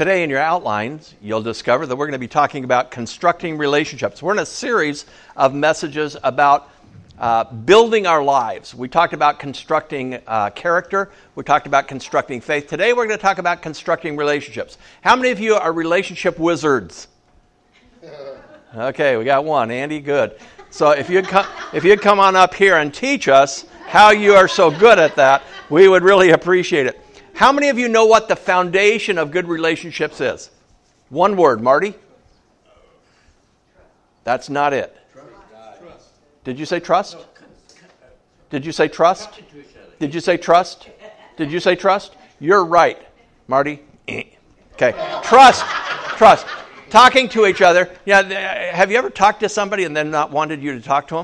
Today, in your outlines, you'll discover that we're going to be talking about constructing relationships. We're in a series of messages about uh, building our lives. We talked about constructing uh, character, we talked about constructing faith. Today, we're going to talk about constructing relationships. How many of you are relationship wizards? Okay, we got one. Andy, good. So if you'd, come, if you'd come on up here and teach us how you are so good at that, we would really appreciate it. How many of you know what the foundation of good relationships is? One word, Marty? That's not it. Did you say trust? Did you say trust? Did you say trust? Did you say trust? You're right, Marty. Eh. Okay. Trust. Trust. Talking to each other. Yeah, uh, have you ever talked to somebody and then not wanted you to talk to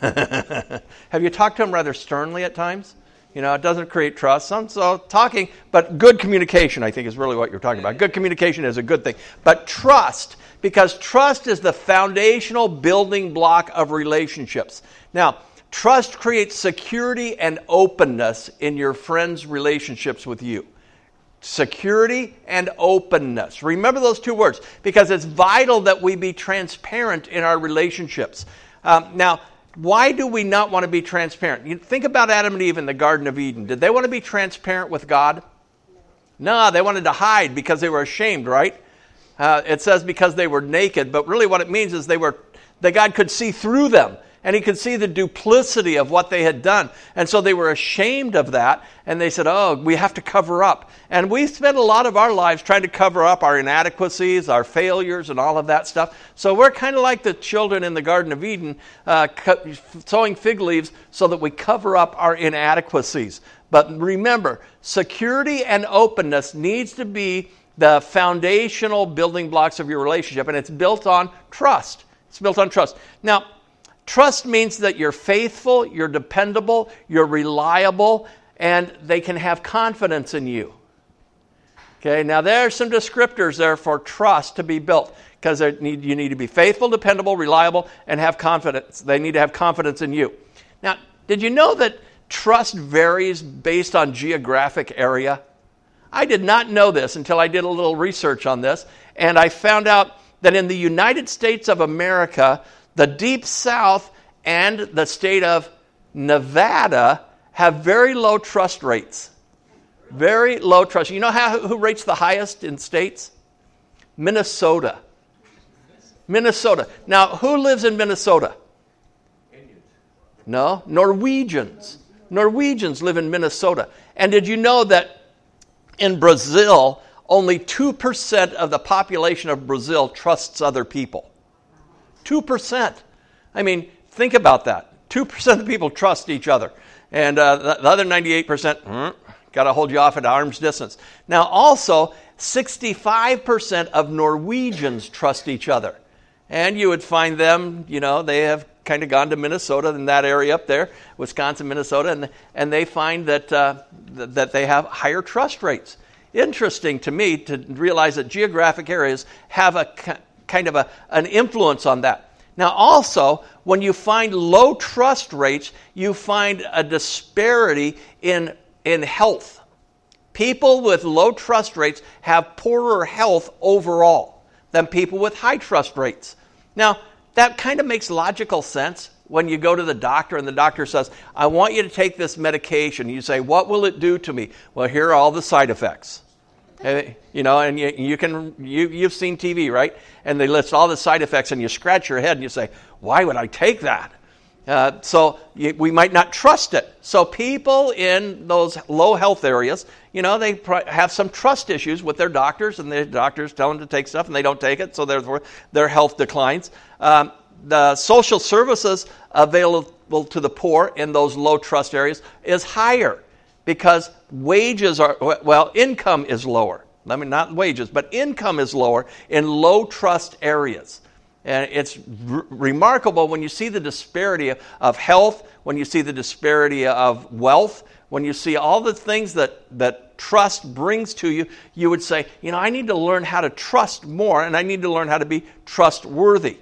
them? have you talked to them rather sternly at times? You know, it doesn't create trust. Some, so talking, but good communication, I think, is really what you're talking about. Good communication is a good thing. But trust, because trust is the foundational building block of relationships. Now, trust creates security and openness in your friends' relationships with you. Security and openness. Remember those two words because it's vital that we be transparent in our relationships. Um, now, why do we not want to be transparent? You think about Adam and Eve in the Garden of Eden. Did they want to be transparent with God? No, they wanted to hide because they were ashamed, right? Uh, it says because they were naked, but really what it means is they were that God could see through them and he could see the duplicity of what they had done. And so they were ashamed of that, and they said, Oh, we have to cover up. And we spend a lot of our lives trying to cover up our inadequacies, our failures, and all of that stuff. So we're kind of like the children in the Garden of Eden, uh, sewing fig leaves so that we cover up our inadequacies. But remember, security and openness needs to be the foundational building blocks of your relationship, and it's built on trust. It's built on trust. Now, Trust means that you're faithful, you're dependable, you're reliable, and they can have confidence in you. Okay, now there are some descriptors there for trust to be built because you need to be faithful, dependable, reliable, and have confidence. They need to have confidence in you. Now, did you know that trust varies based on geographic area? I did not know this until I did a little research on this, and I found out that in the United States of America, the Deep South and the state of Nevada have very low trust rates. Very low trust. You know how, who rates the highest in states? Minnesota. Minnesota. Now, who lives in Minnesota? No, Norwegians. Norwegians live in Minnesota. And did you know that in Brazil, only 2% of the population of Brazil trusts other people? 2%. I mean, think about that. 2% of people trust each other. And uh, the, the other 98%, mm, got to hold you off at arm's distance. Now, also, 65% of Norwegians trust each other. And you would find them, you know, they have kind of gone to Minnesota in that area up there, Wisconsin, Minnesota, and, and they find that, uh, that they have higher trust rates. Interesting to me to realize that geographic areas have a kind of a, an influence on that. Now, also, when you find low trust rates, you find a disparity in, in health. People with low trust rates have poorer health overall than people with high trust rates. Now, that kind of makes logical sense when you go to the doctor and the doctor says, I want you to take this medication. You say, What will it do to me? Well, here are all the side effects. You know, and you, you can, you, you've seen TV, right? And they list all the side effects, and you scratch your head and you say, why would I take that? Uh, so you, we might not trust it. So people in those low health areas, you know, they pr- have some trust issues with their doctors, and their doctors tell them to take stuff, and they don't take it, so therefore their health declines. Um, the social services available to the poor in those low trust areas is higher because wages are, well, income is lower. I mean, not wages, but income is lower in low trust areas. And it's r- remarkable when you see the disparity of health, when you see the disparity of wealth, when you see all the things that, that trust brings to you, you would say, you know, I need to learn how to trust more and I need to learn how to be trustworthy.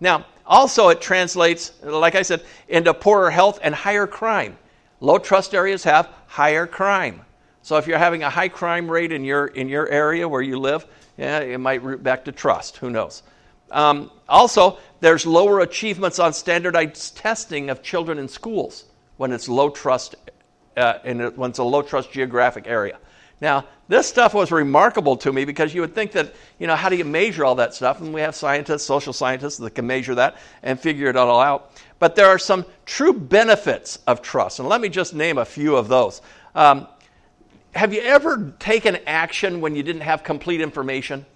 Now, also, it translates, like I said, into poorer health and higher crime. Low trust areas have higher crime. So if you're having a high crime rate in your, in your area where you live, yeah, it might root back to trust. Who knows? Um, also, there's lower achievements on standardized testing of children in schools when it's low trust, uh, when it's a low trust geographic area. Now, this stuff was remarkable to me because you would think that, you know, how do you measure all that stuff? And we have scientists, social scientists that can measure that and figure it all out. But there are some true benefits of trust. And let me just name a few of those. Um, have you ever taken action when you didn't have complete information?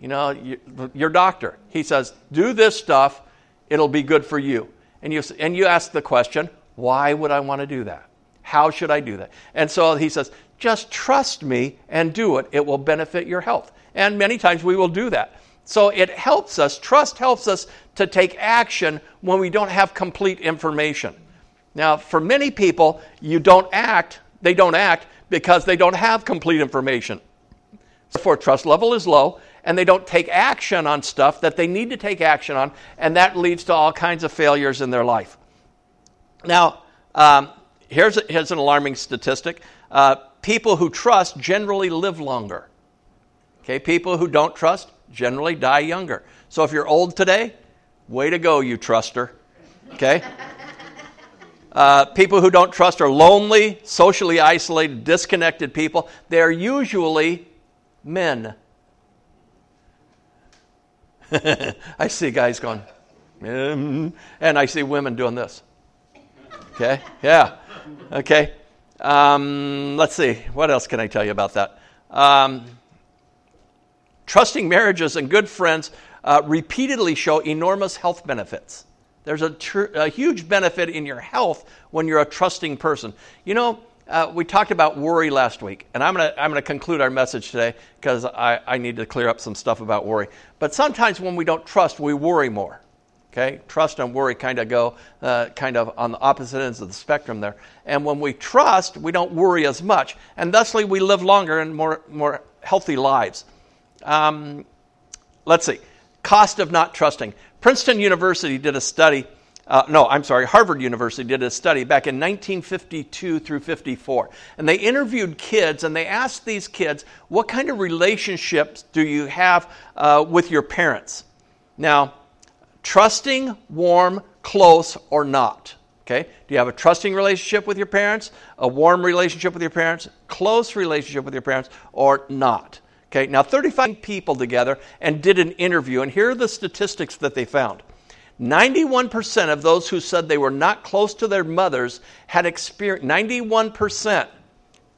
You know, you, your doctor, he says, do this stuff, it'll be good for you. And you, and you ask the question, why would I want to do that? How should I do that? And so he says, just trust me and do it. It will benefit your health. And many times we will do that. So it helps us, trust helps us to take action when we don't have complete information. Now, for many people, you don't act, they don't act because they don't have complete information. Therefore, trust level is low, and they don't take action on stuff that they need to take action on, and that leads to all kinds of failures in their life. Now, um, here's, a, here's an alarming statistic uh, people who trust generally live longer. Okay, people who don't trust generally die younger. So if you're old today, way to go, you truster. Okay? Uh, people who don't trust are lonely, socially isolated, disconnected people. They're usually men. I see guys going, mm, and I see women doing this. Okay? Yeah. Okay. Um, let's see. What else can I tell you about that? Um, trusting marriages and good friends uh, repeatedly show enormous health benefits. There's a, tr- a, huge benefit in your health when you're a trusting person. You know, uh, we talked about worry last week, and I'm going to I'm gonna conclude our message today because I, I need to clear up some stuff about worry. But sometimes when we don't trust, we worry more. Okay, trust and worry kind of go uh, kind of on the opposite ends of the spectrum there. And when we trust, we don't worry as much, and thusly we live longer and more more healthy lives. Um, let's see, cost of not trusting. Princeton University did a study. Uh, no, I'm sorry, Harvard University did a study back in 1952 through 54. And they interviewed kids and they asked these kids, What kind of relationships do you have uh, with your parents? Now, trusting, warm, close, or not. Okay? Do you have a trusting relationship with your parents, a warm relationship with your parents, close relationship with your parents, or not? Okay, now 35 people together and did an interview, and here are the statistics that they found. 91% of those who said they were not close to their mothers had experienced, 91%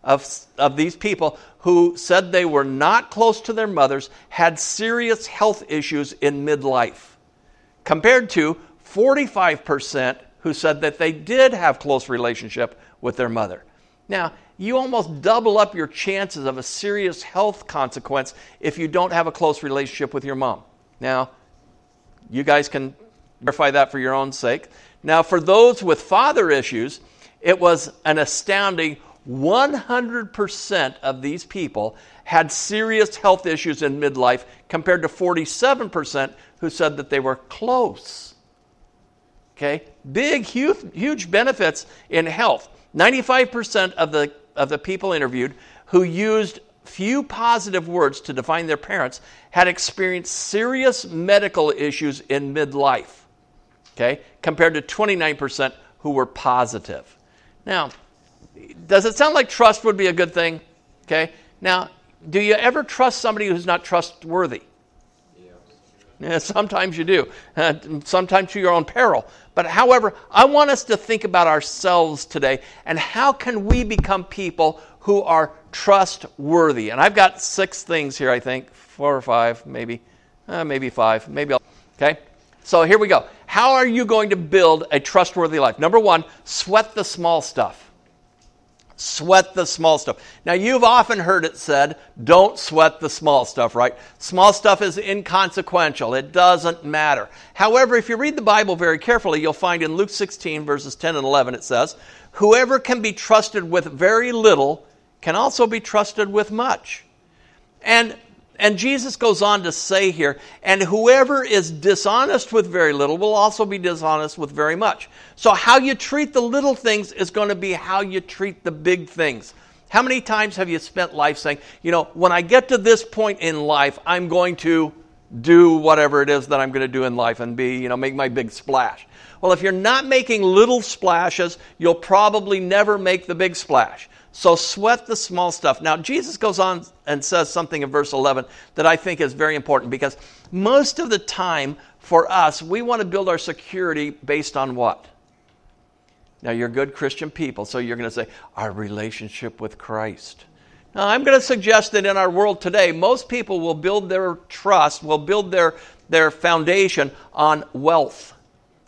of, of these people who said they were not close to their mothers had serious health issues in midlife, compared to 45% who said that they did have close relationship with their mother. Now, you almost double up your chances of a serious health consequence if you don't have a close relationship with your mom. Now, you guys can verify that for your own sake. Now, for those with father issues, it was an astounding 100% of these people had serious health issues in midlife compared to 47% who said that they were close. Okay? Big, huge, huge benefits in health. 95% of the of the people interviewed who used few positive words to define their parents had experienced serious medical issues in midlife, okay, compared to 29% who were positive. Now, does it sound like trust would be a good thing? Okay. Now, do you ever trust somebody who's not trustworthy? Sometimes you do. Uh, sometimes to your own peril. But however, I want us to think about ourselves today and how can we become people who are trustworthy? And I've got six things here, I think, four or five, maybe, uh, maybe five, maybe. I'll, okay. So here we go. How are you going to build a trustworthy life? Number one, sweat the small stuff. Sweat the small stuff. Now, you've often heard it said, don't sweat the small stuff, right? Small stuff is inconsequential. It doesn't matter. However, if you read the Bible very carefully, you'll find in Luke 16, verses 10 and 11, it says, Whoever can be trusted with very little can also be trusted with much. And and Jesus goes on to say here, and whoever is dishonest with very little will also be dishonest with very much. So, how you treat the little things is going to be how you treat the big things. How many times have you spent life saying, you know, when I get to this point in life, I'm going to do whatever it is that I'm going to do in life and be, you know, make my big splash. Well, if you're not making little splashes, you'll probably never make the big splash. So sweat the small stuff. Now, Jesus goes on and says something in verse 11 that I think is very important because most of the time for us, we want to build our security based on what? Now, you're good Christian people, so you're going to say, our relationship with Christ. Now, I'm going to suggest that in our world today, most people will build their trust, will build their, their foundation on wealth.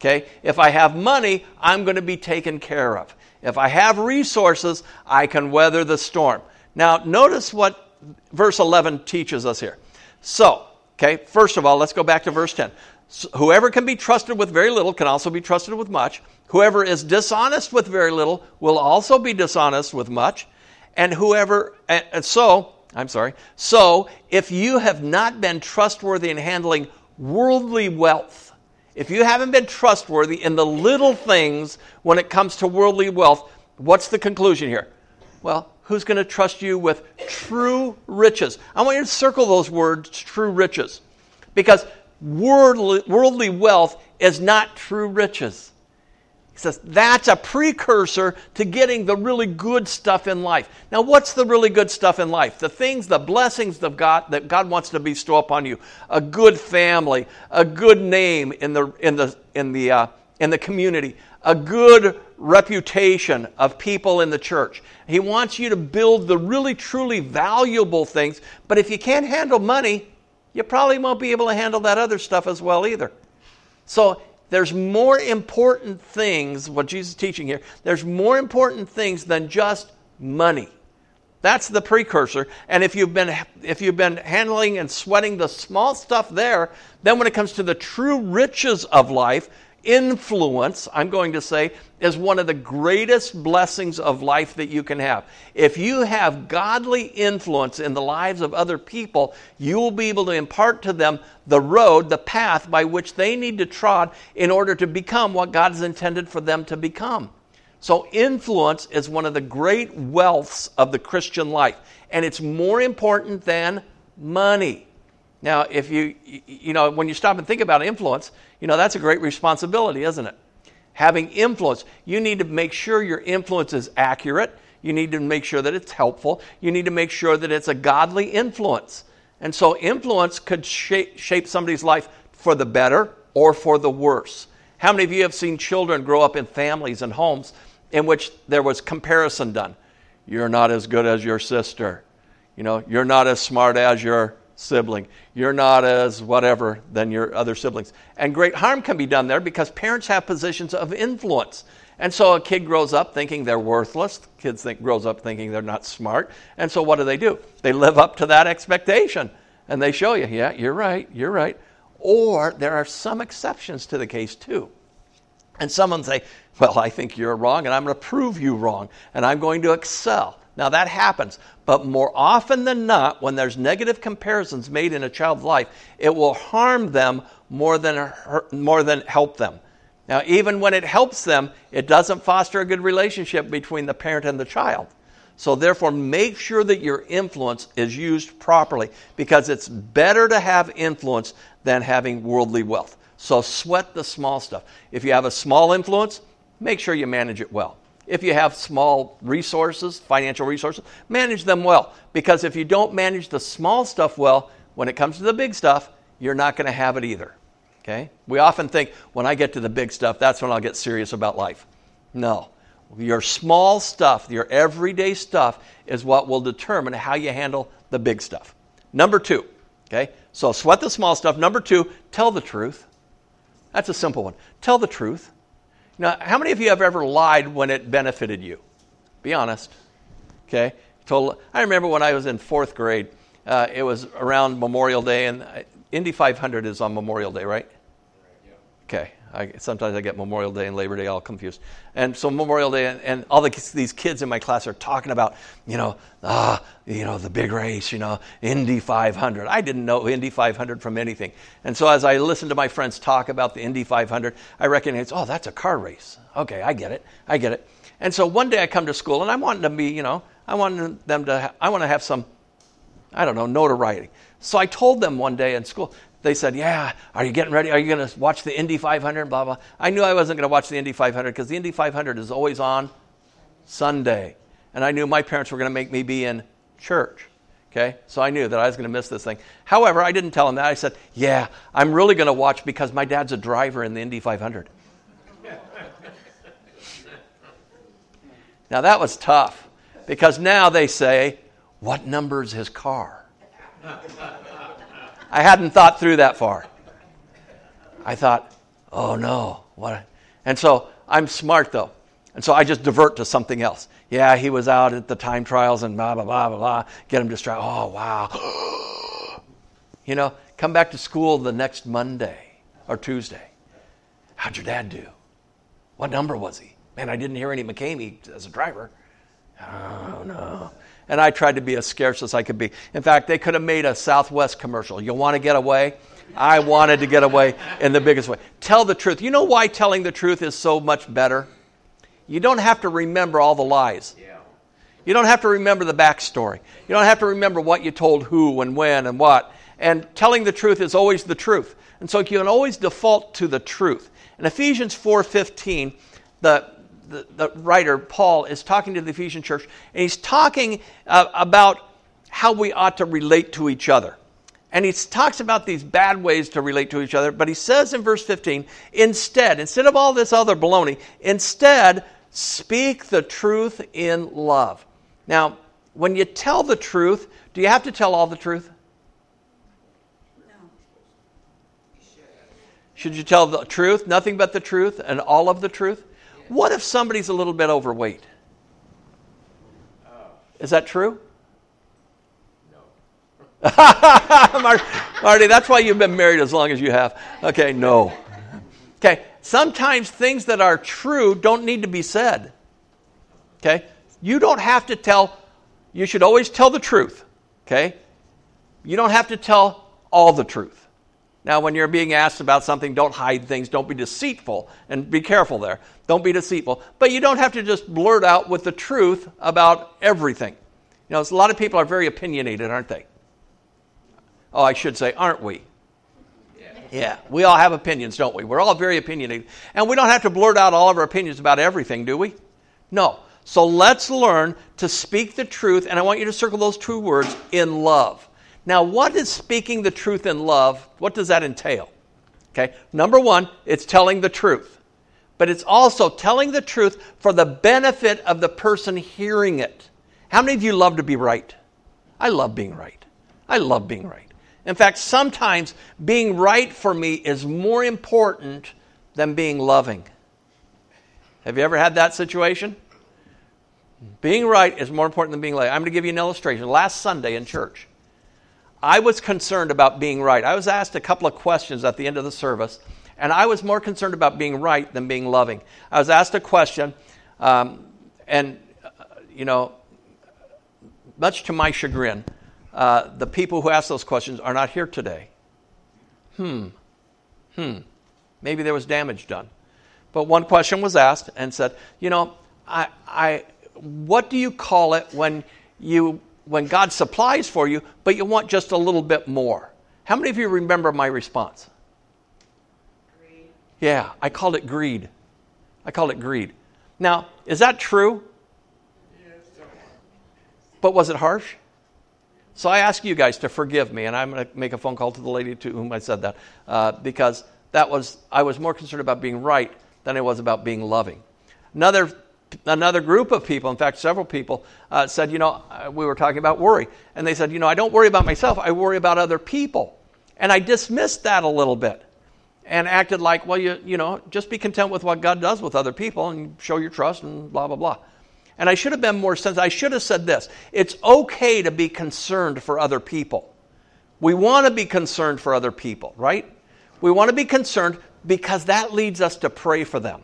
Okay? If I have money, I'm going to be taken care of. If I have resources, I can weather the storm. Now, notice what verse 11 teaches us here. So, okay, first of all, let's go back to verse 10. So whoever can be trusted with very little can also be trusted with much. Whoever is dishonest with very little will also be dishonest with much. And whoever, and so, I'm sorry, so if you have not been trustworthy in handling worldly wealth, if you haven't been trustworthy in the little things when it comes to worldly wealth, what's the conclusion here? Well, who's going to trust you with true riches? I want you to circle those words, true riches, because worldly, worldly wealth is not true riches. He says that's a precursor to getting the really good stuff in life. Now, what's the really good stuff in life? The things, the blessings of God that God wants to bestow upon you: a good family, a good name in the in the in the uh, in the community, a good reputation of people in the church. He wants you to build the really truly valuable things. But if you can't handle money, you probably won't be able to handle that other stuff as well either. So there's more important things, what Jesus is teaching here, there's more important things than just money. That's the precursor. And if you've been if you've been handling and sweating the small stuff there, then when it comes to the true riches of life, influence, I'm going to say, is one of the greatest blessings of life that you can have. If you have godly influence in the lives of other people, you will be able to impart to them the road, the path by which they need to trod in order to become what God has intended for them to become. So, influence is one of the great wealths of the Christian life, and it's more important than money. Now, if you, you know, when you stop and think about influence, you know, that's a great responsibility, isn't it? Having influence. You need to make sure your influence is accurate. You need to make sure that it's helpful. You need to make sure that it's a godly influence. And so, influence could shape, shape somebody's life for the better or for the worse. How many of you have seen children grow up in families and homes in which there was comparison done? You're not as good as your sister. You know, you're not as smart as your sibling. You're not as whatever than your other siblings. And great harm can be done there because parents have positions of influence. And so a kid grows up thinking they're worthless. Kids think grows up thinking they're not smart. And so what do they do? They live up to that expectation. And they show you, yeah, you're right, you're right. Or there are some exceptions to the case too. And someone say, well, I think you're wrong, and I'm going to prove you wrong, and I'm going to excel. Now that happens, but more often than not, when there's negative comparisons made in a child's life, it will harm them more than, more than help them. Now, even when it helps them, it doesn't foster a good relationship between the parent and the child. So, therefore, make sure that your influence is used properly because it's better to have influence than having worldly wealth. So, sweat the small stuff. If you have a small influence, make sure you manage it well. If you have small resources, financial resources, manage them well. Because if you don't manage the small stuff well, when it comes to the big stuff, you're not going to have it either. Okay? We often think when I get to the big stuff, that's when I'll get serious about life. No. Your small stuff, your everyday stuff, is what will determine how you handle the big stuff. Number two, okay? So sweat the small stuff. Number two, tell the truth. That's a simple one. Tell the truth. Now, how many of you have ever lied when it benefited you? Be honest. Okay? Told, I remember when I was in fourth grade, uh, it was around Memorial Day, and Indy 500 is on Memorial Day, right? Okay. I, sometimes I get Memorial Day and Labor Day all confused. And so Memorial Day and, and all the, these kids in my class are talking about, you know, ah, you know, the big race, you know, Indy 500. I didn't know Indy 500 from anything. And so as I listened to my friends talk about the Indy 500, I recognized, oh, that's a car race. Okay, I get it. I get it. And so one day I come to school and I'm wanting to be, you know, I want them to, ha- I want to have some, I don't know, notoriety. So I told them one day in school, they said, Yeah, are you getting ready? Are you going to watch the Indy 500? Blah, blah. I knew I wasn't going to watch the Indy 500 because the Indy 500 is always on Sunday. And I knew my parents were going to make me be in church. Okay? So I knew that I was going to miss this thing. However, I didn't tell them that. I said, Yeah, I'm really going to watch because my dad's a driver in the Indy 500. now that was tough because now they say, What number is his car? I hadn't thought through that far. I thought, Oh no. What? And so I'm smart though. And so I just divert to something else. Yeah, he was out at the time trials and blah, blah, blah, blah, blah. Get him distracted. Oh, wow. you know, come back to school the next Monday or Tuesday. How'd your dad do? What number was he? Man, I didn't hear any McCamey as a driver. Oh, no. And I tried to be as scarce as I could be. In fact, they could have made a Southwest commercial. You want to get away? I wanted to get away in the biggest way. Tell the truth. You know why telling the truth is so much better? You don't have to remember all the lies. You don't have to remember the backstory. You don't have to remember what you told who and when and what. And telling the truth is always the truth. And so you can always default to the truth. In Ephesians 4:15, the, the, the, writer Paul is talking to the Ephesian church, and he's talking uh, about how we ought to relate to each other. And he talks about these bad ways to relate to each other, but he says in verse 15, instead, instead of all this other baloney, instead Speak the truth in love. Now, when you tell the truth, do you have to tell all the truth? No. Should you tell the truth, nothing but the truth, and all of the truth? What if somebody's a little bit overweight? Oh. Is that true? No. Marty, that's why you've been married as long as you have. Okay, no. Okay, sometimes things that are true don't need to be said. Okay? You don't have to tell, you should always tell the truth. Okay? You don't have to tell all the truth. Now, when you're being asked about something, don't hide things. Don't be deceitful. And be careful there. Don't be deceitful. But you don't have to just blurt out with the truth about everything. You know, a lot of people are very opinionated, aren't they? Oh, I should say, aren't we? Yeah, we all have opinions, don't we? We're all very opinionated. And we don't have to blurt out all of our opinions about everything, do we? No. So let's learn to speak the truth, and I want you to circle those two words in love. Now, what is speaking the truth in love? What does that entail? Okay, number one, it's telling the truth, but it's also telling the truth for the benefit of the person hearing it. How many of you love to be right? I love being right. I love being right. In fact, sometimes being right for me is more important than being loving. Have you ever had that situation? Being right is more important than being loving. I'm going to give you an illustration. Last Sunday in church, I was concerned about being right. I was asked a couple of questions at the end of the service, and I was more concerned about being right than being loving. I was asked a question, um, and, uh, you know, much to my chagrin, uh, the people who asked those questions are not here today. Hmm. Hmm. Maybe there was damage done. But one question was asked and said, you know, I, I, what do you call it when you when God supplies for you, but you want just a little bit more? How many of you remember my response? Greed. Yeah, I called it greed. I called it greed. Now, is that true? Yes. But was it harsh? So I ask you guys to forgive me, and I'm going to make a phone call to the lady to whom I said that uh, because that was I was more concerned about being right than I was about being loving. Another another group of people, in fact, several people uh, said, you know, uh, we were talking about worry, and they said, you know, I don't worry about myself, I worry about other people, and I dismissed that a little bit and acted like, well, you you know, just be content with what God does with other people and show your trust and blah blah blah. And I should have been more sensitive. I should have said this it's okay to be concerned for other people. We want to be concerned for other people, right? We want to be concerned because that leads us to pray for them.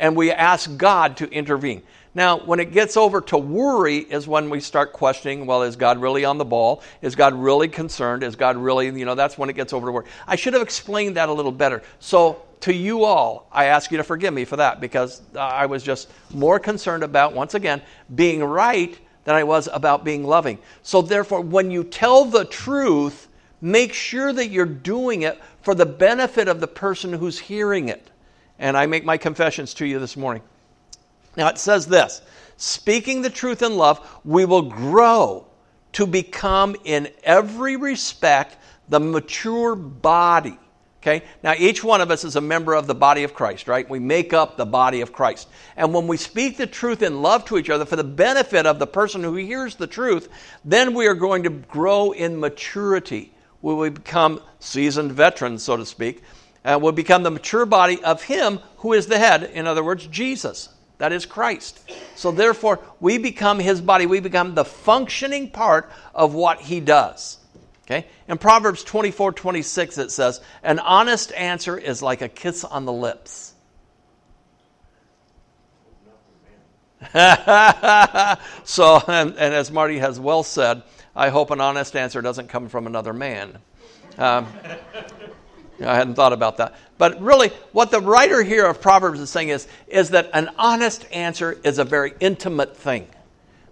And we ask God to intervene. Now, when it gets over to worry, is when we start questioning well, is God really on the ball? Is God really concerned? Is God really, you know, that's when it gets over to worry. I should have explained that a little better. So, to you all, I ask you to forgive me for that because uh, I was just more concerned about, once again, being right than I was about being loving. So, therefore, when you tell the truth, make sure that you're doing it for the benefit of the person who's hearing it. And I make my confessions to you this morning. Now, it says this speaking the truth in love, we will grow to become, in every respect, the mature body Okay? Now, each one of us is a member of the body of Christ, right? We make up the body of Christ. And when we speak the truth in love to each other for the benefit of the person who hears the truth, then we are going to grow in maturity. We will become seasoned veterans, so to speak, and we'll become the mature body of Him who is the head, in other words, Jesus. That is Christ. So, therefore, we become His body. We become the functioning part of what He does. Okay? In Proverbs 24 26, it says, An honest answer is like a kiss on the lips. so, and, and, as Marty has well said, I hope an honest answer doesn't come from another man. Um, I hadn't thought about that. But really, what the writer here of Proverbs is saying is, is that an honest answer is a very intimate thing.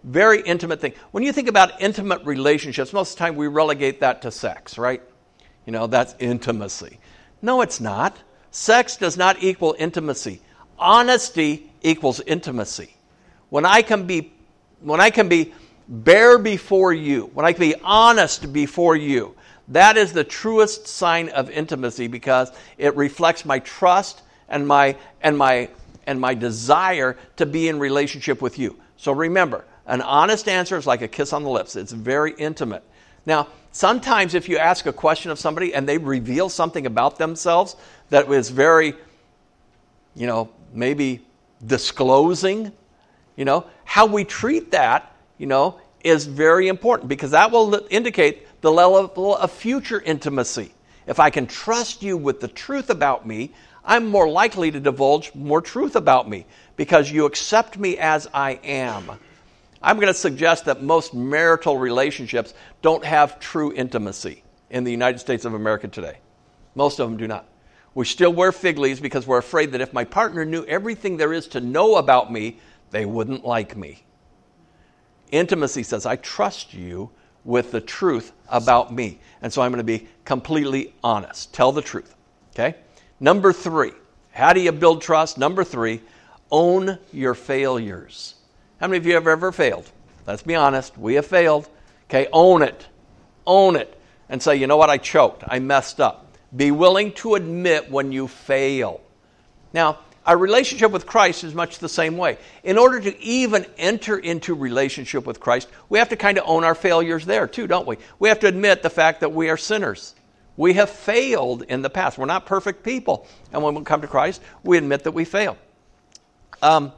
Very intimate thing. When you think about intimate relationships, most of the time we relegate that to sex, right? You know, that's intimacy. No, it's not. Sex does not equal intimacy. Honesty equals intimacy. When I can be when I can be bare before you, when I can be honest before you, that is the truest sign of intimacy because it reflects my trust and my and my and my desire to be in relationship with you. So remember, an honest answer is like a kiss on the lips, it's very intimate. Now, sometimes if you ask a question of somebody and they reveal something about themselves that was very, you know, maybe disclosing, you know, how we treat that, you know, is very important because that will indicate the level of future intimacy. If I can trust you with the truth about me, I'm more likely to divulge more truth about me because you accept me as I am. I'm going to suggest that most marital relationships don't have true intimacy in the United States of America today. Most of them do not. We still wear fig leaves because we're afraid that if my partner knew everything there is to know about me, they wouldn't like me. Intimacy says, I trust you with the truth about me. And so I'm going to be completely honest. Tell the truth. Okay? Number three, how do you build trust? Number three, own your failures. How many of you have ever failed? Let's be honest. We have failed. Okay, own it. Own it. And say, you know what? I choked. I messed up. Be willing to admit when you fail. Now, our relationship with Christ is much the same way. In order to even enter into relationship with Christ, we have to kind of own our failures there too, don't we? We have to admit the fact that we are sinners. We have failed in the past. We're not perfect people. And when we come to Christ, we admit that we fail. Um,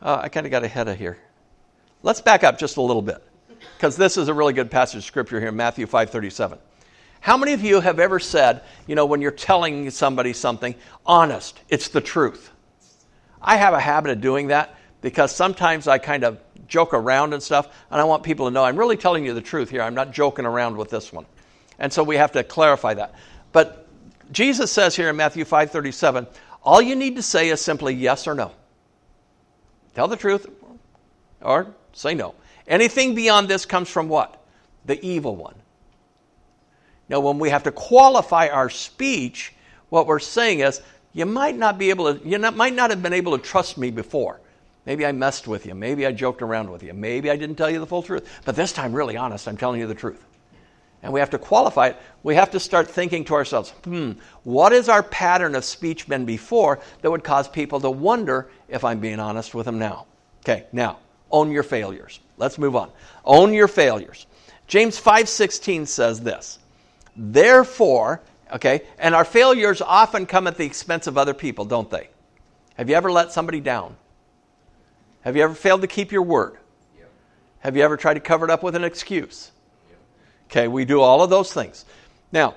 uh, I kind of got ahead of here. Let's back up just a little bit because this is a really good passage of scripture here in Matthew 5:37. How many of you have ever said, you know, when you're telling somebody something, honest, it's the truth? I have a habit of doing that because sometimes I kind of joke around and stuff, and I want people to know I'm really telling you the truth here. I'm not joking around with this one. And so we have to clarify that. But Jesus says here in Matthew 5:37, all you need to say is simply yes or no. Tell the truth or say no. Anything beyond this comes from what? The evil one. Now, when we have to qualify our speech, what we're saying is, you might not be able to, you not, might not have been able to trust me before. Maybe I messed with you. Maybe I joked around with you. Maybe I didn't tell you the full truth. But this time, really honest, I'm telling you the truth. And we have to qualify it. We have to start thinking to ourselves, hmm, what is our pattern of speech been before that would cause people to wonder if I'm being honest with them now. Okay, now, own your failures. Let's move on. Own your failures. James 5:16 says this. Therefore, okay, and our failures often come at the expense of other people, don't they? Have you ever let somebody down? Have you ever failed to keep your word? Yep. Have you ever tried to cover it up with an excuse? Yep. Okay, we do all of those things. Now,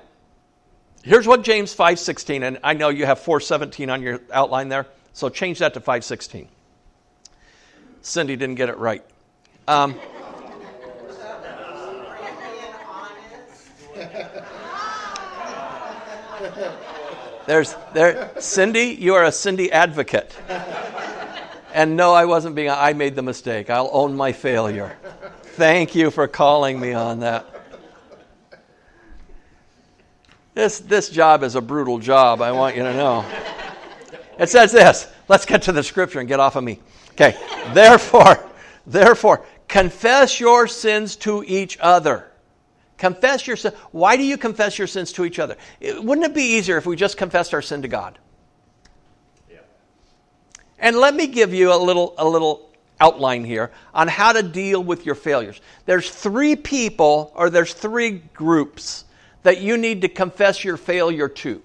here's what James 5:16 and I know you have 4:17 on your outline there. So change that to 516. Cindy didn't get it right. Um, there's there Cindy, you are a Cindy advocate. And no, I wasn't being I made the mistake. I'll own my failure. Thank you for calling me on that. This, this job is a brutal job, I want you to know. It says this. Let's get to the scripture and get off of me. Okay. Therefore, therefore, confess your sins to each other. Confess your sin. Why do you confess your sins to each other? wouldn't it be easier if we just confessed our sin to God? Yeah. And let me give you a little, a little outline here on how to deal with your failures. There's three people, or there's three groups that you need to confess your failure to.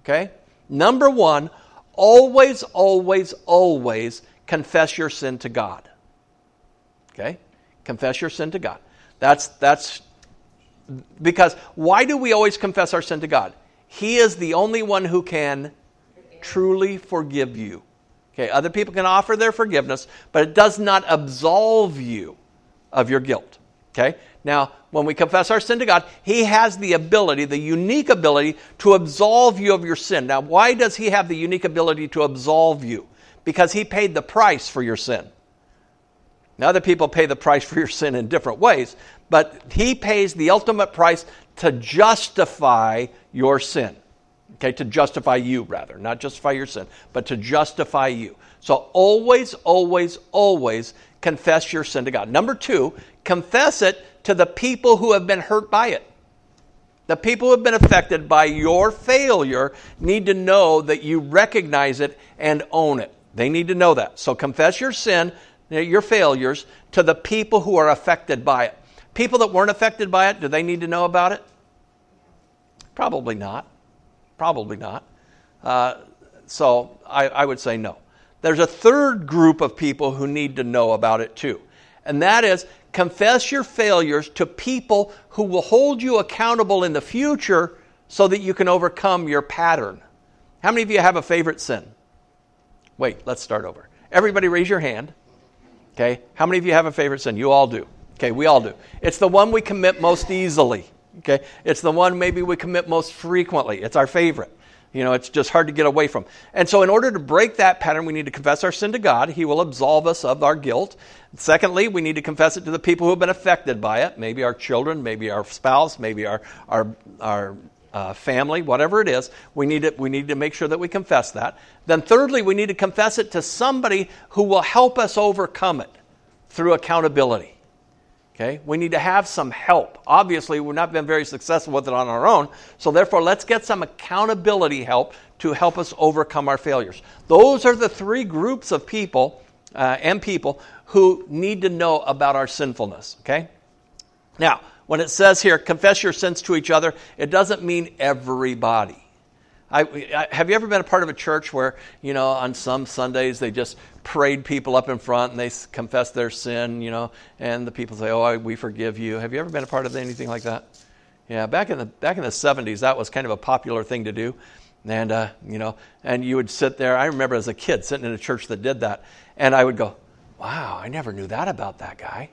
Okay? Number one, always, always, always confess your sin to God. Okay? Confess your sin to God. That's, that's because why do we always confess our sin to God? He is the only one who can truly forgive you. Okay, other people can offer their forgiveness, but it does not absolve you of your guilt. Okay? Now, when we confess our sin to God, He has the ability, the unique ability, to absolve you of your sin. Now, why does He have the unique ability to absolve you? Because He paid the price for your sin. Now, other people pay the price for your sin in different ways, but He pays the ultimate price to justify your sin. Okay, to justify you, rather. Not justify your sin, but to justify you. So always, always, always confess your sin to God. Number two, confess it to the people who have been hurt by it. The people who have been affected by your failure need to know that you recognize it and own it. They need to know that. So confess your sin, your failures, to the people who are affected by it. People that weren't affected by it, do they need to know about it? Probably not. Probably not. Uh, so I, I would say no. There's a third group of people who need to know about it too, and that is confess your failures to people who will hold you accountable in the future so that you can overcome your pattern. How many of you have a favorite sin? Wait, let's start over. Everybody raise your hand. Okay? How many of you have a favorite sin? You all do. Okay, we all do. It's the one we commit most easily. Okay? It's the one maybe we commit most frequently. It's our favorite. You know, it's just hard to get away from. And so, in order to break that pattern, we need to confess our sin to God. He will absolve us of our guilt. Secondly, we need to confess it to the people who have been affected by it maybe our children, maybe our spouse, maybe our, our, our uh, family, whatever it is. We need, to, we need to make sure that we confess that. Then, thirdly, we need to confess it to somebody who will help us overcome it through accountability. Okay? We need to have some help. Obviously, we've not been very successful with it on our own, so therefore, let's get some accountability help to help us overcome our failures. Those are the three groups of people uh, and people who need to know about our sinfulness. Okay? Now, when it says here, confess your sins to each other, it doesn't mean everybody. I, I, have you ever been a part of a church where, you know, on some Sundays they just prayed people up in front and they confess their sin, you know, and the people say, "Oh, I, we forgive you." Have you ever been a part of anything like that? Yeah, back in the back in the '70s, that was kind of a popular thing to do, and uh, you know, and you would sit there. I remember as a kid sitting in a church that did that, and I would go, "Wow, I never knew that about that guy,"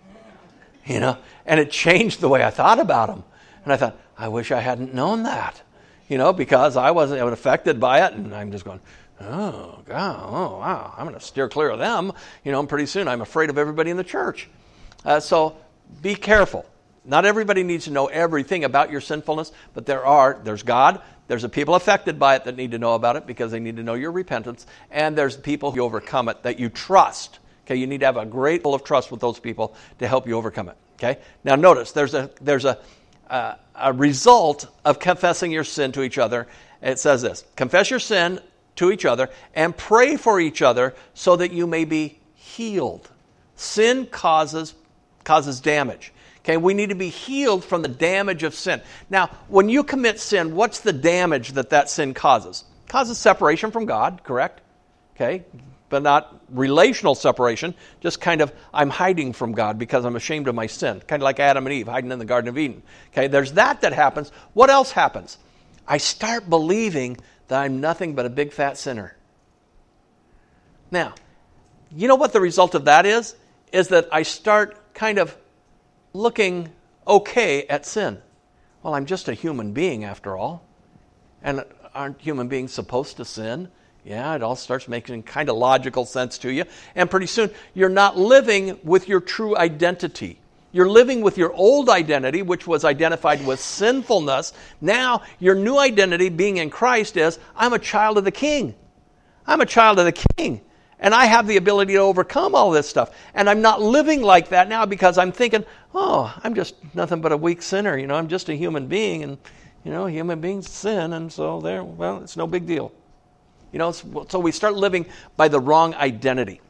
you know, and it changed the way I thought about them. and I thought, "I wish I hadn't known that." You know, because I wasn't affected by it, and I'm just going, oh, God, oh, wow, I'm going to steer clear of them. You know, and pretty soon I'm afraid of everybody in the church. Uh, so be careful. Not everybody needs to know everything about your sinfulness, but there are, there's God, there's the people affected by it that need to know about it because they need to know your repentance, and there's people who overcome it that you trust. Okay, you need to have a great deal of trust with those people to help you overcome it. Okay? Now notice there's a there's a uh, a result of confessing your sin to each other. It says this confess your sin to each other and pray for each other so that you may be healed. Sin causes, causes damage. Okay, we need to be healed from the damage of sin. Now, when you commit sin, what's the damage that that sin causes? It causes separation from God, correct? Okay, but not relational separation, just kind of I'm hiding from God because I'm ashamed of my sin, kind of like Adam and Eve hiding in the Garden of Eden. Okay, there's that that happens. What else happens? I start believing that I'm nothing but a big fat sinner. Now, you know what the result of that is? Is that I start kind of looking okay at sin. Well, I'm just a human being after all. And aren't human beings supposed to sin? Yeah, it all starts making kind of logical sense to you. And pretty soon, you're not living with your true identity. You're living with your old identity, which was identified with sinfulness. Now, your new identity, being in Christ, is I'm a child of the King. I'm a child of the King. And I have the ability to overcome all this stuff. And I'm not living like that now because I'm thinking, oh, I'm just nothing but a weak sinner. You know, I'm just a human being. And, you know, human beings sin. And so there, well, it's no big deal. You know, so we start living by the wrong identity.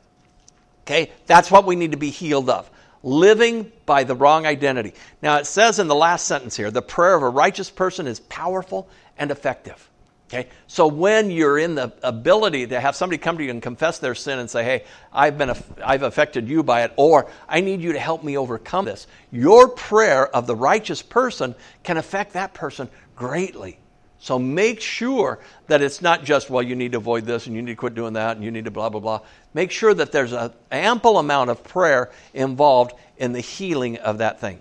Okay? That's what we need to be healed of living by the wrong identity. Now, it says in the last sentence here the prayer of a righteous person is powerful and effective. Okay? So when you're in the ability to have somebody come to you and confess their sin and say, "Hey, I've been I've affected you by it," or "I need you to help me overcome this," your prayer of the righteous person can affect that person greatly. So make sure that it's not just, well, you need to avoid this and you need to quit doing that and you need to blah, blah, blah. Make sure that there's an ample amount of prayer involved in the healing of that thing.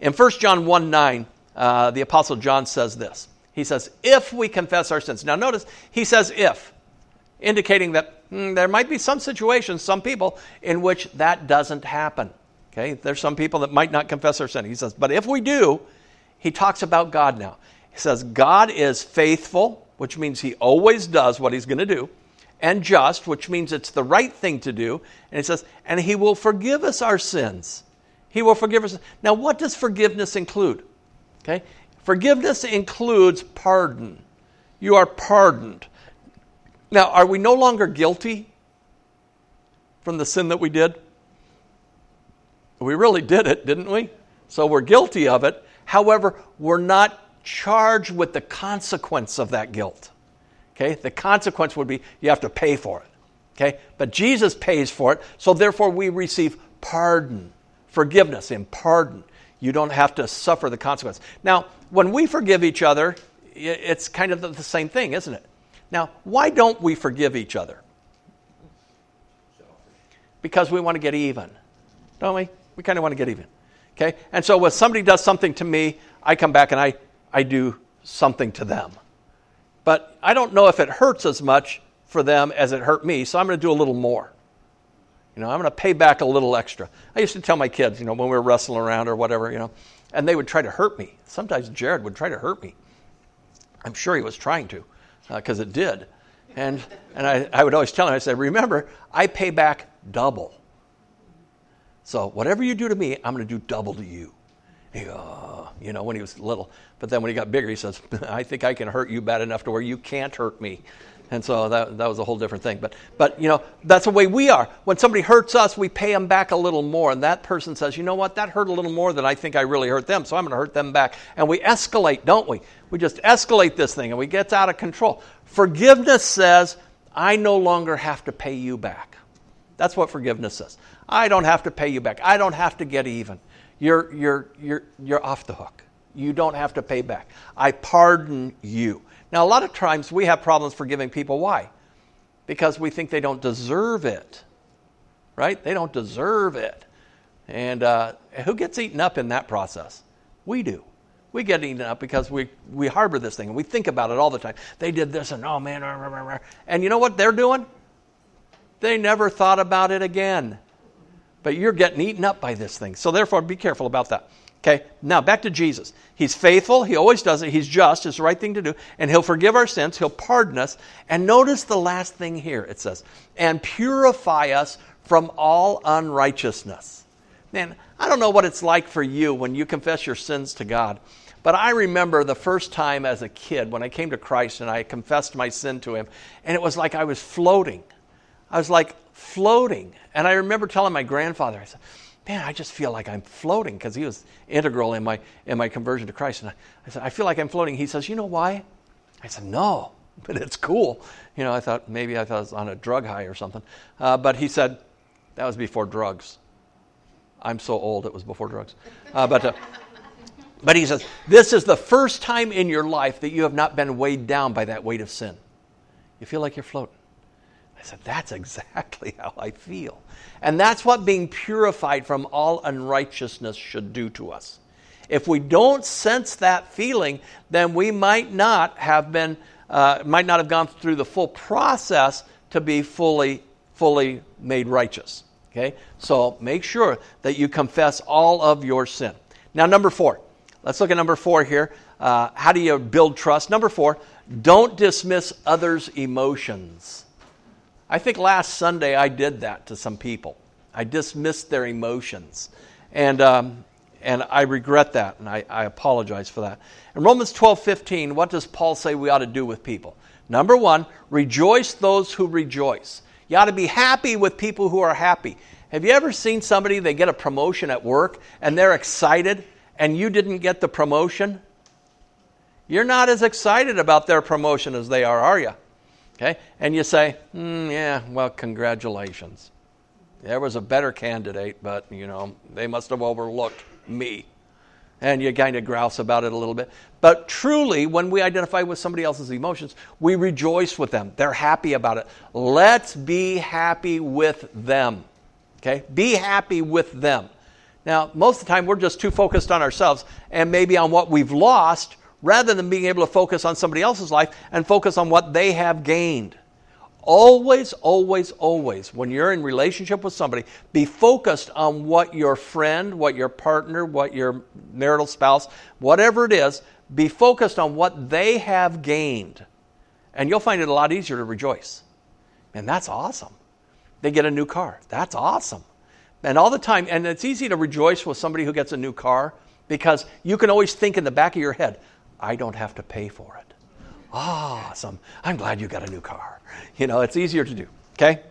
In 1 John 1 9, uh, the Apostle John says this. He says, if we confess our sins. Now notice, he says if, indicating that hmm, there might be some situations, some people, in which that doesn't happen. Okay, there's some people that might not confess their sin. He says, but if we do, he talks about God now. He says, God is faithful, which means he always does what he's going to do, and just, which means it's the right thing to do. And he says, and he will forgive us our sins. He will forgive us. Now, what does forgiveness include? Okay? Forgiveness includes pardon. You are pardoned. Now, are we no longer guilty from the sin that we did? We really did it, didn't we? So we're guilty of it. However, we're not charged with the consequence of that guilt. Okay? The consequence would be you have to pay for it. Okay? But Jesus pays for it, so therefore we receive pardon, forgiveness and pardon. You don't have to suffer the consequence. Now, when we forgive each other, it's kind of the same thing, isn't it? Now, why don't we forgive each other? Because we want to get even, don't we? We kind of want to get even. Okay? And so when somebody does something to me, I come back and I I do something to them. But I don't know if it hurts as much for them as it hurt me, so I'm going to do a little more. You know, I'm going to pay back a little extra. I used to tell my kids, you know, when we were wrestling around or whatever, you know, and they would try to hurt me. Sometimes Jared would try to hurt me. I'm sure he was trying to, because uh, it did. And, and I, I would always tell him, I said, remember, I pay back double. So whatever you do to me, I'm going to do double to you. He, you know, when he was little. But then when he got bigger, he says, I think I can hurt you bad enough to where you can't hurt me. And so that, that was a whole different thing. But, but, you know, that's the way we are. When somebody hurts us, we pay them back a little more. And that person says, you know what, that hurt a little more than I think I really hurt them, so I'm going to hurt them back. And we escalate, don't we? We just escalate this thing and we get out of control. Forgiveness says, I no longer have to pay you back. That's what forgiveness says. I don't have to pay you back. I don't have to get even you're, you're, you're, you're off the hook. You don't have to pay back. I pardon you. Now, a lot of times we have problems forgiving people. Why? Because we think they don't deserve it, right? They don't deserve it. And uh, who gets eaten up in that process? We do. We get eaten up because we, we harbor this thing and we think about it all the time. They did this and oh man, and you know what they're doing? They never thought about it again but you're getting eaten up by this thing. So therefore, be careful about that. Okay, now back to Jesus. He's faithful, he always does it, he's just, it's the right thing to do, and he'll forgive our sins, he'll pardon us. And notice the last thing here it says, and purify us from all unrighteousness. Man, I don't know what it's like for you when you confess your sins to God, but I remember the first time as a kid when I came to Christ and I confessed my sin to him, and it was like I was floating. I was like floating. And I remember telling my grandfather, I said, man, I just feel like I'm floating because he was integral in my, in my conversion to Christ. And I, I, said, I feel like I'm floating. He says, you know why? I said, no, but it's cool. You know, I thought maybe I thought I was on a drug high or something. Uh, but he said, that was before drugs. I'm so old, it was before drugs. Uh, but, uh, but he says, this is the first time in your life that you have not been weighed down by that weight of sin. You feel like you're floating. I said, That's exactly how I feel. And that's what being purified from all unrighteousness should do to us. If we don't sense that feeling, then we might not have been, uh, might not have gone through the full process to be fully, fully made righteous. Okay? So make sure that you confess all of your sin. Now, number four. Let's look at number four here. Uh, how do you build trust? Number four, don't dismiss others' emotions. I think last Sunday I did that to some people. I dismissed their emotions. And, um, and I regret that, and I, I apologize for that. In Romans 12 15, what does Paul say we ought to do with people? Number one, rejoice those who rejoice. You ought to be happy with people who are happy. Have you ever seen somebody, they get a promotion at work and they're excited and you didn't get the promotion? You're not as excited about their promotion as they are, are you? Okay? And you say, mm, yeah, well, congratulations. There was a better candidate, but, you know, they must have overlooked me. And you kind of grouse about it a little bit. But truly, when we identify with somebody else's emotions, we rejoice with them. They're happy about it. Let's be happy with them. Okay? Be happy with them. Now, most of the time, we're just too focused on ourselves and maybe on what we've lost rather than being able to focus on somebody else's life and focus on what they have gained. Always, always, always, when you're in relationship with somebody, be focused on what your friend, what your partner, what your marital spouse, whatever it is, be focused on what they have gained. And you'll find it a lot easier to rejoice. And that's awesome. They get a new car. That's awesome. And all the time, and it's easy to rejoice with somebody who gets a new car because you can always think in the back of your head, I don't have to pay for it. Awesome. I'm glad you got a new car. You know, it's easier to do. Okay?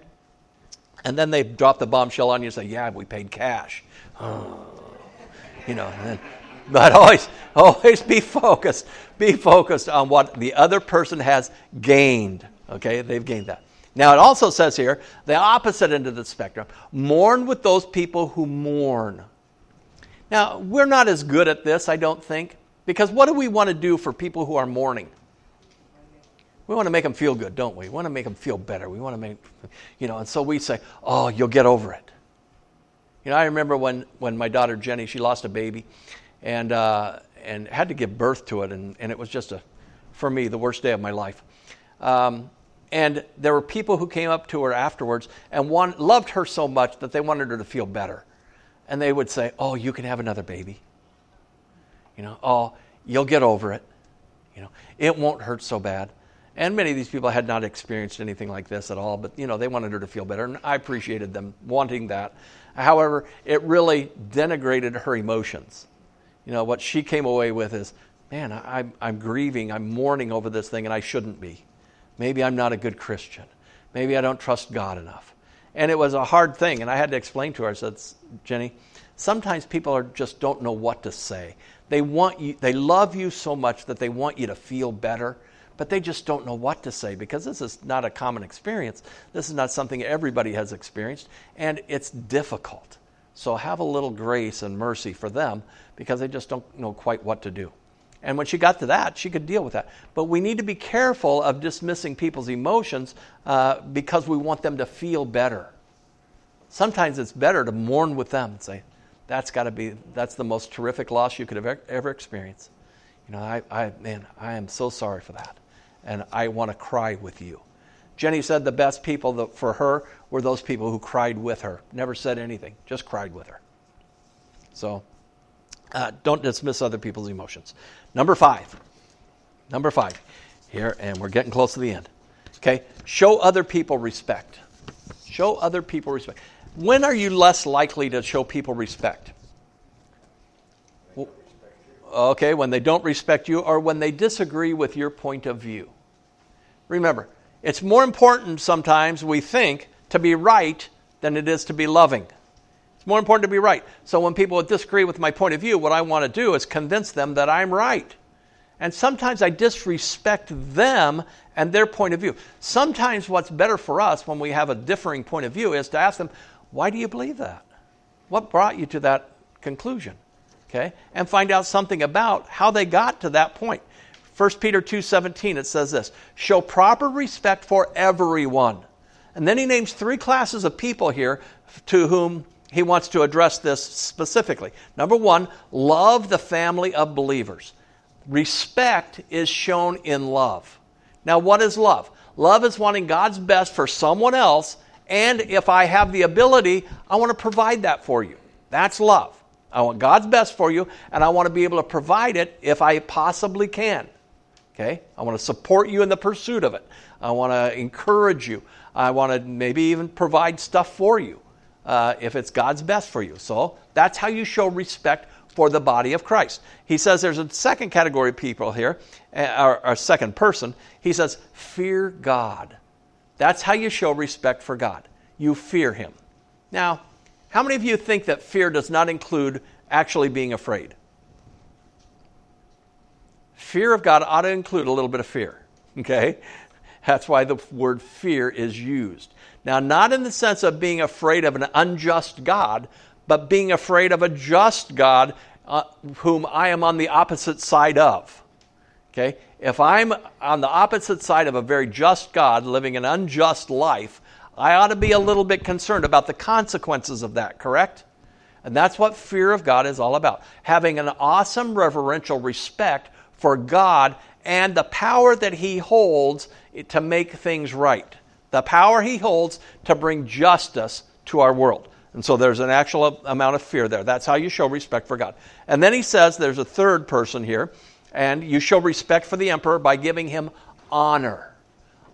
And then they drop the bombshell on you and say, Yeah, we paid cash. Oh. You know, then, but always, always be focused. Be focused on what the other person has gained. Okay? They've gained that. Now, it also says here, the opposite end of the spectrum mourn with those people who mourn. Now, we're not as good at this, I don't think, because what do we want to do for people who are mourning? We want to make them feel good, don't we? We want to make them feel better. We want to make, you know, and so we say, oh, you'll get over it. You know, I remember when, when my daughter Jenny, she lost a baby and, uh, and had to give birth to it, and, and it was just, a, for me, the worst day of my life. Um, and there were people who came up to her afterwards and one, loved her so much that they wanted her to feel better. And they would say, oh, you can have another baby. You know, oh, you'll get over it. You know, it won't hurt so bad. And many of these people had not experienced anything like this at all, but you know, they wanted her to feel better, and I appreciated them wanting that. However, it really denigrated her emotions. You know, what she came away with is, man, I, I'm grieving, I'm mourning over this thing, and I shouldn't be. Maybe I'm not a good Christian. Maybe I don't trust God enough. And it was a hard thing, and I had to explain to her, I said, Jenny, sometimes people are, just don't know what to say. They want you, they love you so much that they want you to feel better but they just don't know what to say because this is not a common experience. This is not something everybody has experienced, and it's difficult. So have a little grace and mercy for them because they just don't know quite what to do. And when she got to that, she could deal with that. But we need to be careful of dismissing people's emotions uh, because we want them to feel better. Sometimes it's better to mourn with them and say, that's got to be, that's the most terrific loss you could have ever experienced. You know, I, I, man, I am so sorry for that and I want to cry with you. Jenny said the best people for her were those people who cried with her. Never said anything, just cried with her. So uh, don't dismiss other people's emotions. Number five. Number five. Here, and we're getting close to the end. Okay? Show other people respect. Show other people respect. When are you less likely to show people respect? Okay, when they don't respect you or when they disagree with your point of view. Remember, it's more important sometimes, we think, to be right than it is to be loving. It's more important to be right. So when people disagree with my point of view, what I want to do is convince them that I'm right. And sometimes I disrespect them and their point of view. Sometimes what's better for us when we have a differing point of view is to ask them, why do you believe that? What brought you to that conclusion? Okay? And find out something about how they got to that point. 1 Peter 2:17 it says this, show proper respect for everyone. And then he names three classes of people here to whom he wants to address this specifically. Number 1, love the family of believers. Respect is shown in love. Now what is love? Love is wanting God's best for someone else And if I have the ability, I want to provide that for you. That's love. I want God's best for you, and I want to be able to provide it if I possibly can. Okay? I want to support you in the pursuit of it. I want to encourage you. I want to maybe even provide stuff for you uh, if it's God's best for you. So that's how you show respect for the body of Christ. He says there's a second category of people here, uh, or a second person. He says, fear God. That's how you show respect for God. You fear Him. Now, how many of you think that fear does not include actually being afraid? Fear of God ought to include a little bit of fear, okay? That's why the word fear is used. Now, not in the sense of being afraid of an unjust God, but being afraid of a just God uh, whom I am on the opposite side of. Okay? If I'm on the opposite side of a very just God living an unjust life, I ought to be a little bit concerned about the consequences of that, correct? And that's what fear of God is all about. Having an awesome reverential respect for God and the power that He holds to make things right. The power He holds to bring justice to our world. And so there's an actual amount of fear there. That's how you show respect for God. And then he says there's a third person here, and you show respect for the emperor by giving him honor.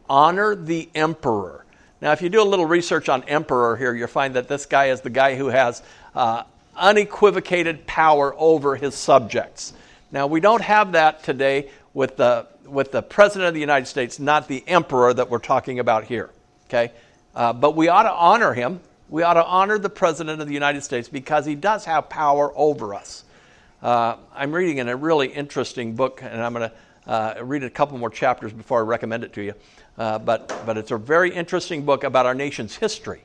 Honor the emperor. Now, if you do a little research on emperor here, you'll find that this guy is the guy who has uh, unequivocated power over his subjects. Now, we don't have that today with the, with the President of the United States, not the emperor that we're talking about here. Okay? Uh, but we ought to honor him. We ought to honor the President of the United States because he does have power over us. Uh, I'm reading in a really interesting book, and I'm going to uh, read a couple more chapters before I recommend it to you. Uh, but, but it's a very interesting book about our nation's history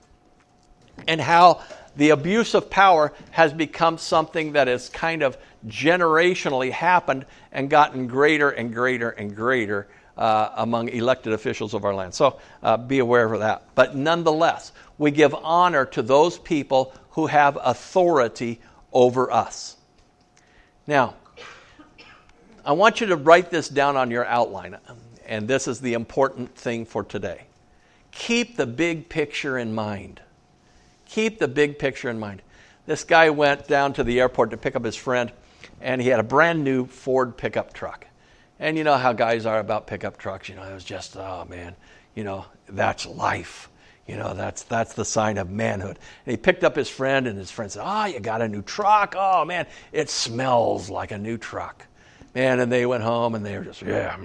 and how the abuse of power has become something that has kind of generationally happened and gotten greater and greater and greater uh, among elected officials of our land. So uh, be aware of that. But nonetheless, we give honor to those people who have authority over us. Now, I want you to write this down on your outline, and this is the important thing for today. Keep the big picture in mind. Keep the big picture in mind. This guy went down to the airport to pick up his friend, and he had a brand new Ford pickup truck. And you know how guys are about pickup trucks. You know, it was just, oh man, you know, that's life. You know, that's, that's the sign of manhood. And he picked up his friend, and his friend said, Oh, you got a new truck? Oh, man, it smells like a new truck. Man, and they went home, and they were just, yeah,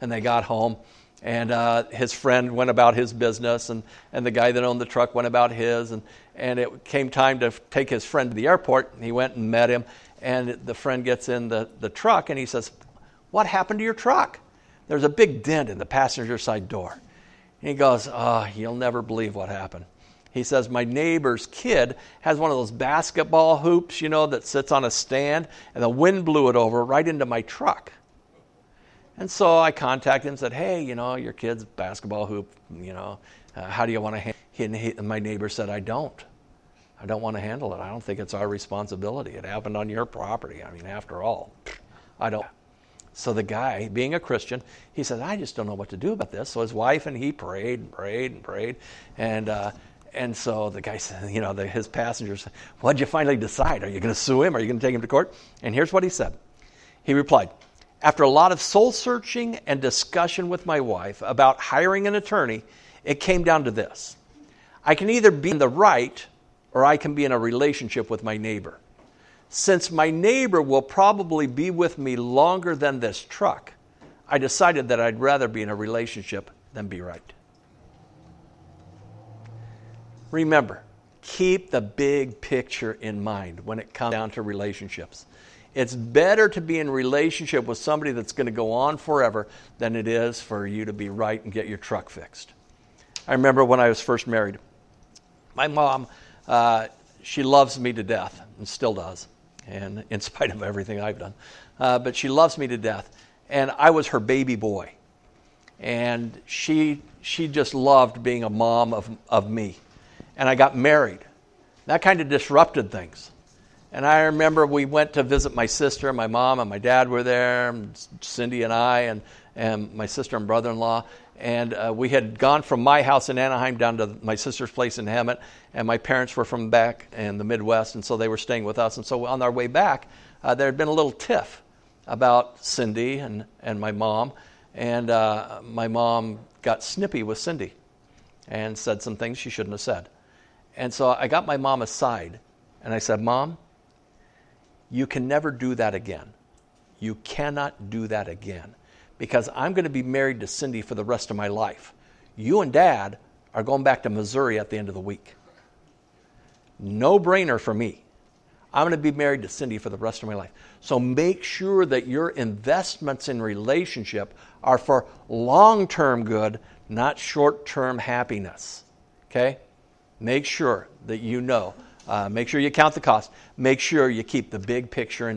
and they got home, and uh, his friend went about his business, and, and the guy that owned the truck went about his. And, and it came time to take his friend to the airport. And he went and met him. And the friend gets in the, the truck and he says, What happened to your truck? There's a big dent in the passenger side door. He goes, Oh, you'll never believe what happened. He says, My neighbor's kid has one of those basketball hoops, you know, that sits on a stand, and the wind blew it over right into my truck. And so I contacted him and said, hey, you know, your kid's basketball hoop, you know, uh, how do you want to handle it? And my neighbor said, I don't. I don't want to handle it. I don't think it's our responsibility. It happened on your property. I mean, after all, I don't. So the guy, being a Christian, he said, I just don't know what to do about this. So his wife and he prayed and prayed and prayed. And, uh, and so the guy said, you know, the, his passengers, what'd you finally decide? Are you going to sue him? Are you going to take him to court? And here's what he said. He replied, after a lot of soul searching and discussion with my wife about hiring an attorney, it came down to this I can either be in the right or I can be in a relationship with my neighbor. Since my neighbor will probably be with me longer than this truck, I decided that I'd rather be in a relationship than be right. Remember, keep the big picture in mind when it comes down to relationships. It's better to be in relationship with somebody that's going to go on forever than it is for you to be right and get your truck fixed. I remember when I was first married. My mom, uh, she loves me to death and still does, and in spite of everything I've done. Uh, but she loves me to death. And I was her baby boy. And she, she just loved being a mom of, of me. And I got married. That kind of disrupted things And I remember we went to visit my sister, my mom and my dad were there, Cindy and I, and, and my sister and brother in law. And uh, we had gone from my house in Anaheim down to my sister's place in Hemet, and my parents were from back in the Midwest, and so they were staying with us. And so on our way back, uh, there had been a little tiff about Cindy and, and my mom, and uh, my mom got snippy with Cindy and said some things she shouldn't have said. And so I got my mom aside, and I said, Mom, you can never do that again. You cannot do that again because I'm going to be married to Cindy for the rest of my life. You and dad are going back to Missouri at the end of the week. No brainer for me. I'm going to be married to Cindy for the rest of my life. So make sure that your investments in relationship are for long term good, not short term happiness. Okay? Make sure that you know. Uh, make sure you count the cost. Make sure you keep the big picture in mind.